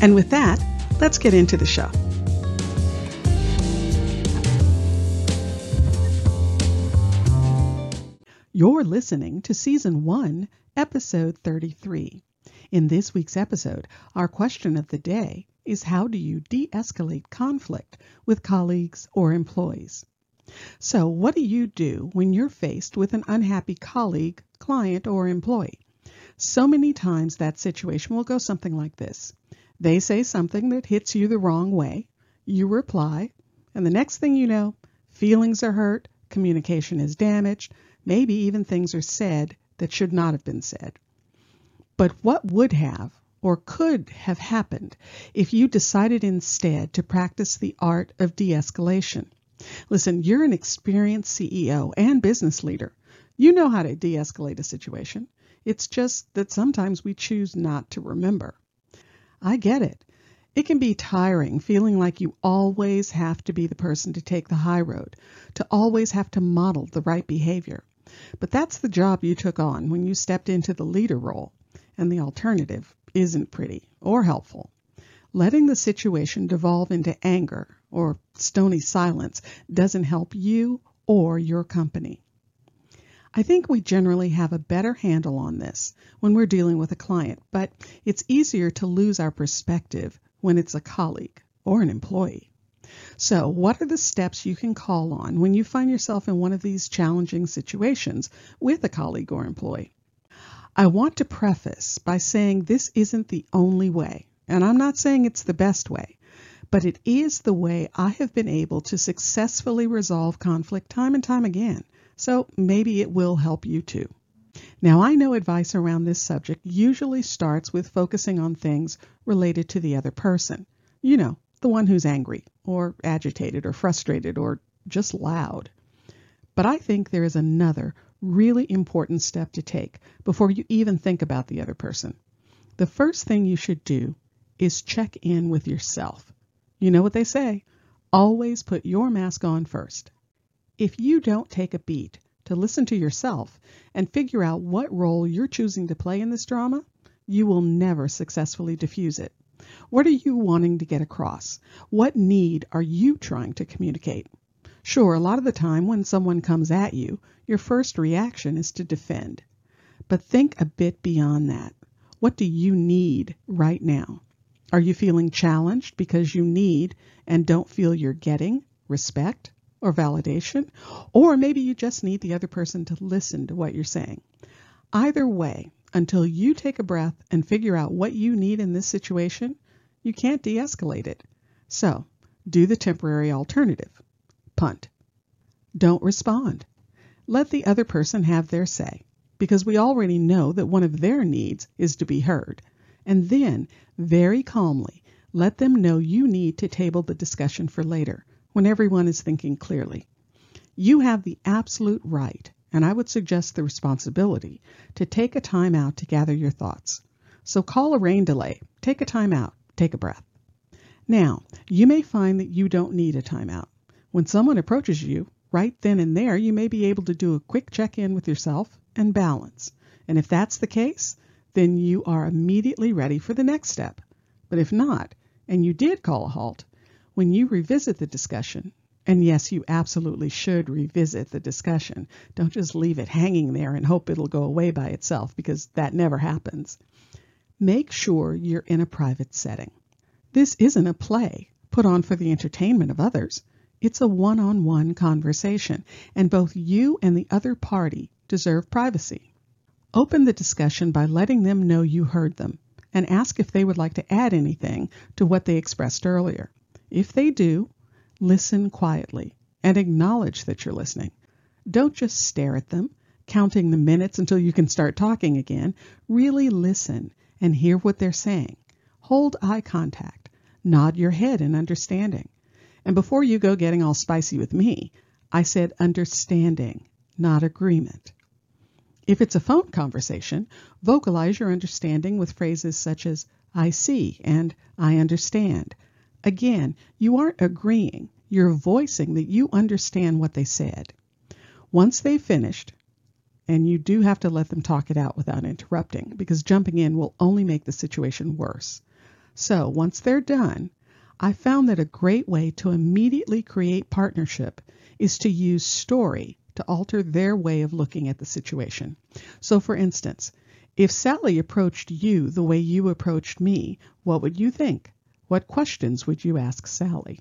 And with that, let's get into the show. You're listening to Season 1, Episode 33. In this week's episode, our question of the day is How do you de escalate conflict with colleagues or employees? So, what do you do when you're faced with an unhappy colleague, client, or employee? So many times that situation will go something like this they say something that hits you the wrong way. You reply, and the next thing you know, feelings are hurt, communication is damaged, maybe even things are said that should not have been said. But what would have or could have happened if you decided instead to practice the art of de escalation? Listen, you're an experienced CEO and business leader. You know how to de escalate a situation. It's just that sometimes we choose not to remember. I get it. It can be tiring feeling like you always have to be the person to take the high road, to always have to model the right behavior. But that's the job you took on when you stepped into the leader role, and the alternative isn't pretty or helpful. Letting the situation devolve into anger or stony silence doesn't help you or your company. I think we generally have a better handle on this when we're dealing with a client, but it's easier to lose our perspective when it's a colleague or an employee. So, what are the steps you can call on when you find yourself in one of these challenging situations with a colleague or employee? I want to preface by saying this isn't the only way, and I'm not saying it's the best way, but it is the way I have been able to successfully resolve conflict time and time again so maybe it will help you too. Now, I know advice around this subject usually starts with focusing on things related to the other person. You know, the one who's angry, or agitated, or frustrated, or just loud. But I think there is another really important step to take before you even think about the other person. The first thing you should do is check in with yourself. You know what they say always put your mask on first. If you don't take a beat to listen to yourself and figure out what role you're choosing to play in this drama, you will never successfully diffuse it. What are you wanting to get across? What need are you trying to communicate? Sure, a lot of the time when someone comes at you, your first reaction is to defend. But think a bit beyond that. What do you need right now? Are you feeling challenged because you need and don't feel you're getting respect? Or validation, or maybe you just need the other person to listen to what you're saying. Either way, until you take a breath and figure out what you need in this situation, you can't de escalate it. So, do the temporary alternative punt. Don't respond. Let the other person have their say, because we already know that one of their needs is to be heard. And then, very calmly, let them know you need to table the discussion for later when everyone is thinking clearly. You have the absolute right, and I would suggest the responsibility, to take a time out to gather your thoughts. So call a rain delay, take a time out, take a breath. Now, you may find that you don't need a timeout. When someone approaches you, right then and there, you may be able to do a quick check in with yourself and balance. And if that's the case, then you are immediately ready for the next step. But if not, and you did call a halt, when you revisit the discussion, and yes, you absolutely should revisit the discussion. Don't just leave it hanging there and hope it'll go away by itself because that never happens. Make sure you're in a private setting. This isn't a play. put on for the entertainment of others. It's a one on one conversation, and both you and the other party deserve privacy. Open the discussion by letting them know you heard them and ask if they would like to add anything to what they expressed earlier. If they do, listen quietly and acknowledge that you're listening. Don't just stare at them, counting the minutes until you can start talking again. Really listen and hear what they're saying. Hold eye contact. Nod your head in understanding. And before you go getting all spicy with me, I said understanding, not agreement. If it's a phone conversation, vocalize your understanding with phrases such as I see and I understand. Again, you aren't agreeing, you're voicing that you understand what they said. Once they've finished, and you do have to let them talk it out without interrupting because jumping in will only make the situation worse. So once they're done, I found that a great way to immediately create partnership is to use story to alter their way of looking at the situation. So, for instance, if Sally approached you the way you approached me, what would you think? What questions would you ask Sally?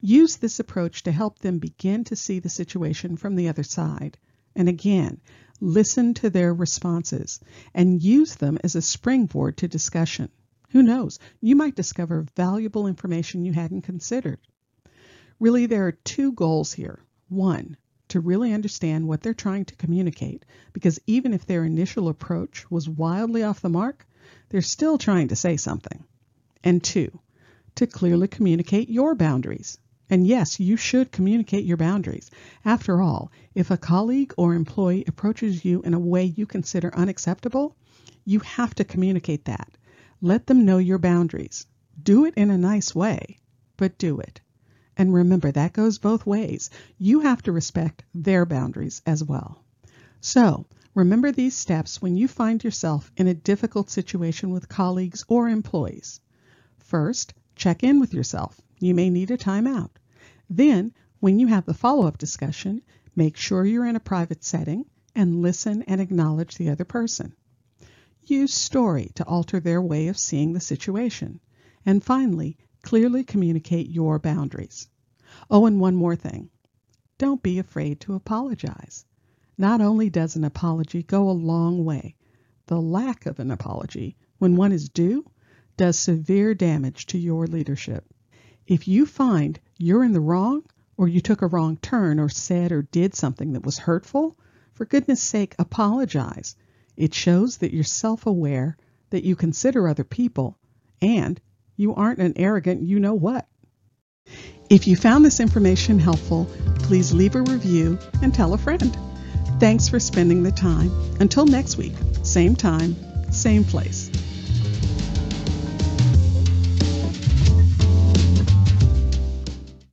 Use this approach to help them begin to see the situation from the other side. And again, listen to their responses and use them as a springboard to discussion. Who knows? You might discover valuable information you hadn't considered. Really, there are two goals here. One, to really understand what they're trying to communicate because even if their initial approach was wildly off the mark, they're still trying to say something. And two, to clearly communicate your boundaries. And yes, you should communicate your boundaries. After all, if a colleague or employee approaches you in a way you consider unacceptable, you have to communicate that. Let them know your boundaries. Do it in a nice way, but do it. And remember, that goes both ways. You have to respect their boundaries as well. So, remember these steps when you find yourself in a difficult situation with colleagues or employees. First, check in with yourself. You may need a timeout. Then, when you have the follow up discussion, make sure you're in a private setting and listen and acknowledge the other person. Use story to alter their way of seeing the situation. And finally, Clearly communicate your boundaries. Oh, and one more thing. Don't be afraid to apologize. Not only does an apology go a long way, the lack of an apology, when one is due, does severe damage to your leadership. If you find you're in the wrong, or you took a wrong turn, or said or did something that was hurtful, for goodness sake, apologize. It shows that you're self aware, that you consider other people, and you aren't an arrogant you know what. If you found this information helpful, please leave a review and tell a friend. Thanks for spending the time. Until next week, same time, same place.